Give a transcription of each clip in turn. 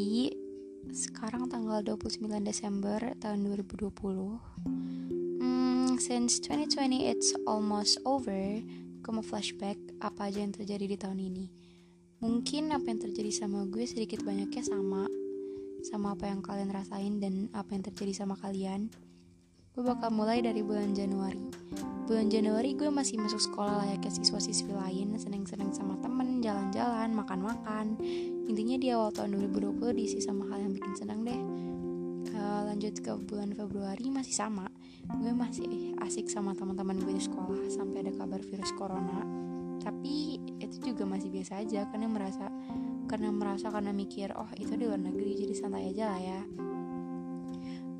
Jadi sekarang tanggal 29 Desember tahun 2020 hmm, Since 2020 it's almost over Gue mau flashback apa aja yang terjadi di tahun ini. Mungkin apa yang terjadi sama gue sedikit banyaknya sama Sama apa yang kalian rasain dan apa yang terjadi sama kalian Gue bakal mulai dari bulan Januari. Bulan Januari gue masih masuk sekolah layaknya siswa-siswi lain Seneng-seneng sama temen, jalan-jalan, makan-makan. Intinya di awal tahun 2020 diisi sama hal yang bikin senang deh. Uh, Lanjut ke bulan Februari masih sama. Gue masih asik sama teman-teman gue di sekolah Sampai ada kabar virus corona. Tapi itu juga masih biasa aja Karena merasa karena merasa karena mikir oh itu di luar negeri jadi santai aja lah ya.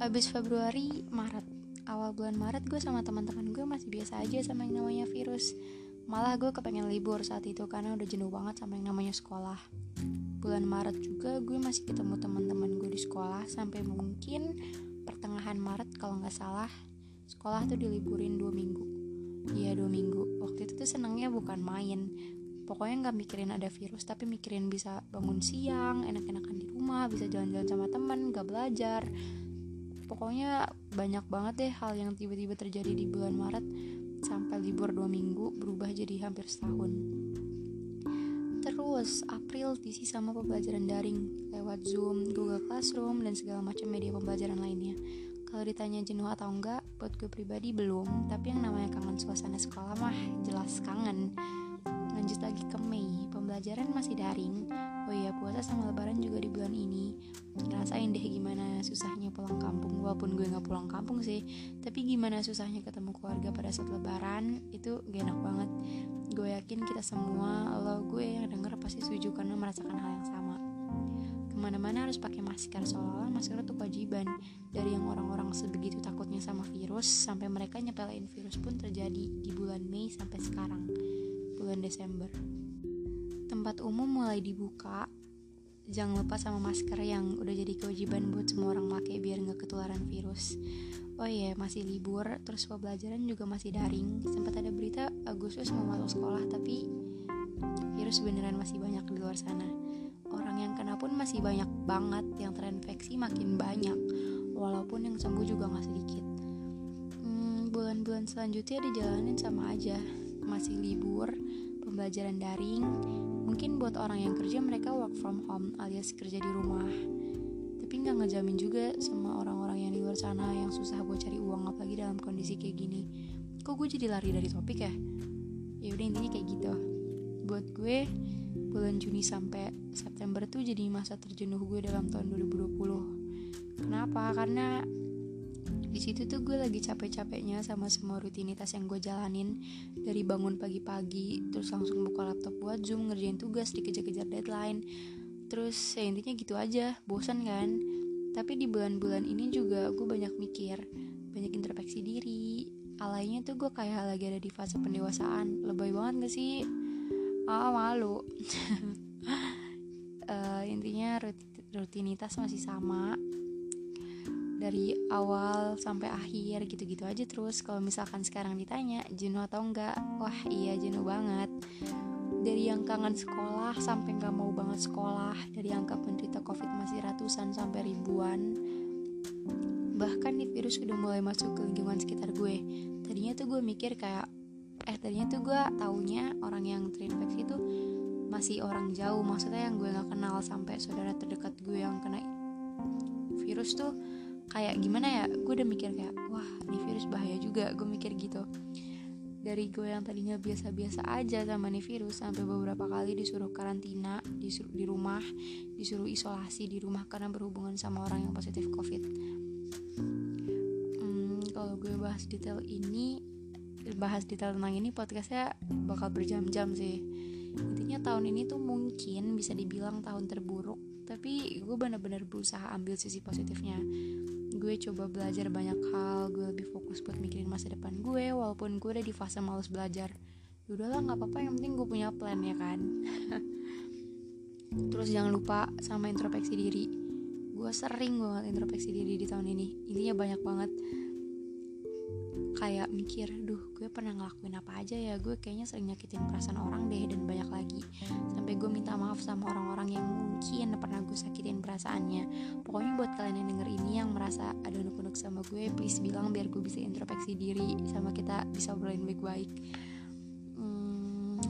Abis Februari Maret awal bulan Maret gue sama teman-teman gue masih biasa aja sama yang namanya virus. Malah gue kepengen libur saat itu karena udah jenuh banget sama yang namanya sekolah. Bulan Maret juga gue masih ketemu teman-teman gue di sekolah sampai mungkin pertengahan Maret kalau nggak salah sekolah tuh diliburin dua minggu. Iya dua minggu. Waktu itu tuh senangnya bukan main. Pokoknya nggak mikirin ada virus tapi mikirin bisa bangun siang enak-enakan di rumah bisa jalan-jalan sama teman nggak belajar pokoknya banyak banget deh hal yang tiba-tiba terjadi di bulan Maret sampai libur dua minggu berubah jadi hampir setahun. Terus April diisi sama pembelajaran daring lewat Zoom, Google Classroom, dan segala macam media pembelajaran lainnya. Kalau ditanya jenuh atau enggak, buat gue pribadi belum Tapi yang namanya kangen suasana sekolah mah jelas kangen. Lanjut lagi ke Mei, pembelajaran masih daring. Oh iya, puasa sama lebaran juga di bulan ini. Rasain deh gimana susahnya pulang kampung. Walaupun gue gak pulang kampung sih Tapi gimana susahnya ketemu keluarga pada saat lebaran Itu gak enak banget. Gue yakin kita semua, lo gue yang denger pasti setuju karena merasakan hal yang sama. Ke mana-mana harus pakai masker Seolah-olah masker itu kewajiban. Dari yang orang-orang sebegitu takutnya sama virus Sampai mereka nyepelin virus pun terjadi Di bulan Mei sampai sekarang Bulan Desember. Tempat umum mulai dibuka jangan lupa sama masker yang udah jadi kewajiban buat semua orang pakai biar nggak ketularan virus. Oh iya masih libur terus pembelajaran juga masih daring. Sempat ada berita Agustus mau masuk sekolah tapi virus beneran masih banyak di luar sana. Orang yang kena pun masih banyak banget yang terinfeksi makin banyak. Walaupun yang sembuh juga nggak sedikit. Hmm, bulan-bulan selanjutnya dijalanin sama aja. Masih libur pembelajaran daring mungkin buat orang yang kerja mereka work from home alias kerja di rumah. Tapi nggak ngejamin juga sama orang-orang yang di luar sana yang susah buat cari uang apalagi dalam kondisi kayak gini. Kok gue jadi lari dari topik ya? Ya udah intinya kayak gitu. Buat gue bulan Juni sampai September tuh jadi masa terjenuh gue dalam tahun 2020 kenapa? Karena di situ tuh gue lagi capek-capeknya sama semua rutinitas yang gue jalanin. Dari bangun pagi-pagi terus langsung buka laptop buat zoom ngerjain tugas dikejar-kejar deadline. Terus ya intinya gitu aja bosan kan? Tapi di bulan-bulan ini juga gue banyak mikir banyak introspeksi diri. Alainya tuh gue kayak lagi ada di fase pendewasaan. Lebay banget gak sih? Ah malu. Uh, intinya rutinitas masih sama dari awal sampai akhir gitu-gitu aja terus. Kalau misalkan sekarang ditanya jenuh atau enggak? Wah iya jenuh banget. Dari yang kangen sekolah sampai nggak mau banget sekolah dari angka penderita covid masih ratusan sampai ribuan bahkan nih virus udah mulai masuk ke lingkungan sekitar gue. Tadinya tuh gue mikir kayak eh tadinya tuh gue taunya orang yang terinfeksi tuh masih orang jauh. Maksudnya yang gue nggak kenal sampai saudara terdekat gue yang kena virus tuh kayak gimana ya gue udah mikir kayak wah ini virus bahaya juga. Gue mikir gitu. Dari gue yang tadinya biasa-biasa aja sama nih virus sampai beberapa kali disuruh karantina disuruh di rumah disuruh isolasi di rumah karena berhubungan sama orang yang positif covid. Hmm, kalau gue bahas detail ini bahas detail tentang ini podcastnya bakal berjam-jam sih. Intinya tahun ini tuh mungkin bisa dibilang tahun terburuk tapi gue bener-bener berusaha ambil sisi positifnya gue coba belajar banyak hal gue lebih fokus buat mikirin masa depan gue walaupun gue udah di fase males belajar. Ya udahlah nggak apa-apa yang penting gue punya plan ya kan? Terus jangan lupa sama introspeksi diri. Gue sering banget introspeksi diri di tahun ini. Intinya banyak banget kayak mikir duh gue pernah ngelakuin apa aja ya gue kayaknya sering nyakitin perasaan orang deh dan banyak lagi. Sampai gue minta maaf sama orang-orang yang mungkin pernah gue sakitin perasaannya. Pokoknya buat kalian yang denger ini yang merasa ada unek-unek sama gue please bilang biar gue bisa introspeksi diri sama kita bisa obrolin baik-baik. Hmm,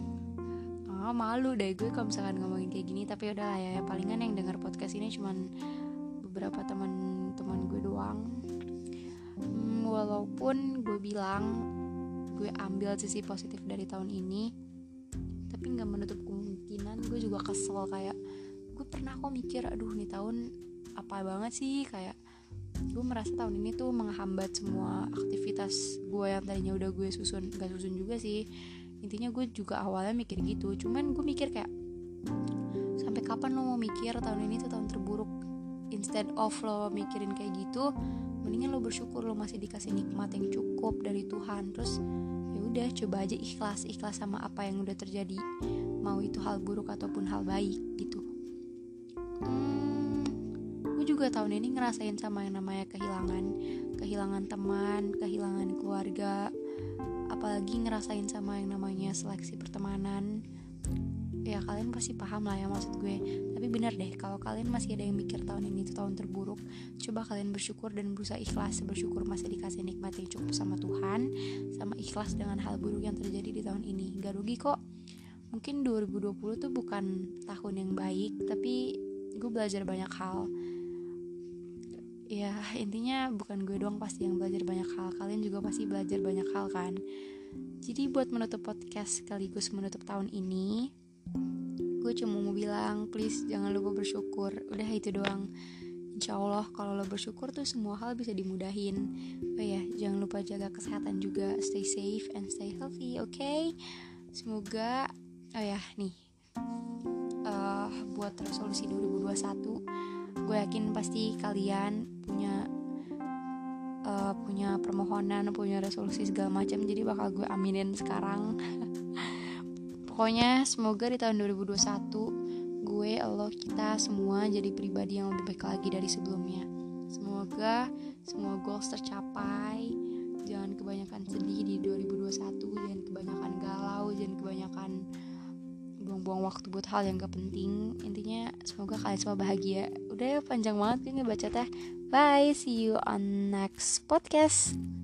oh, malu deh gue kalau misalkan ngomongin kayak gini tapi udah lah ya palingan yang denger podcast ini cuman beberapa teman-teman gue doang hmm, walaupun gue bilang gue ambil sisi positif dari tahun ini tapi nggak menutup kemungkinan gue juga kesel kayak gue pernah kok mikir aduh nih tahun apa banget sih? Kayak gue merasa tahun ini tuh menghambat semua aktivitas gue yang tadinya udah gue susun gak susun juga sih. Intinya gue juga awalnya mikir gitu cuman gue mikir kayak sampai kapan lo mau mikir tahun ini tuh tahun terburuk? Instead of lo mikirin kayak gitu mendingan lo bersyukur lo masih dikasih nikmat yang cukup dari Tuhan. Terus ya udah coba aja ikhlas ikhlas sama apa yang udah terjadi. Mau itu hal buruk ataupun hal baik gitu. Hmm, gue juga tahun ini ngerasain sama yang namanya kehilangan. Kehilangan teman kehilangan keluarga. Apalagi ngerasain sama yang namanya seleksi pertemanan ya kalian pasti paham lah ya maksud gue. Tapi bener deh kalau kalian masih ada yang mikir tahun ini itu tahun terburuk coba kalian bersyukur dan berusaha ikhlas. Bersyukur masih dikasih nikmat yang cukup sama Tuhan sama ikhlas dengan hal buruk yang terjadi di tahun ini. Gak rugi kok. Mungkin 2020 tuh bukan tahun yang baik tapi gue belajar banyak hal. Ya intinya bukan gue doang pasti yang belajar banyak hal kalian juga pasti belajar banyak hal kan. Jadi buat menutup podcast sekaligus menutup tahun ini gue cuma mau bilang please jangan lupa bersyukur. Udah itu doang. Insya Allah kalau lo bersyukur tuh semua hal bisa dimudahin. Oh ya jangan lupa jaga kesehatan juga. Stay safe and stay healthy oke okay? Semoga Oh ya nih. Uh, Buat resolusi 2021 Gue yakin pasti kalian punya uh, Punya permohonan Punya resolusi segala macam. Jadi bakal gue aminin sekarang Pokoknya semoga di tahun 2021 gue, Allah, kita semua jadi pribadi yang lebih baik lagi dari sebelumnya. Semoga semua goals tercapai. Jangan kebanyakan sedih di 2021, jangan kebanyakan galau, jangan kebanyakan buang-buang waktu buat hal yang gak penting. Intinya semoga kalian semua bahagia. Udah panjang banget nih baca teh. Bye, see you on next podcast.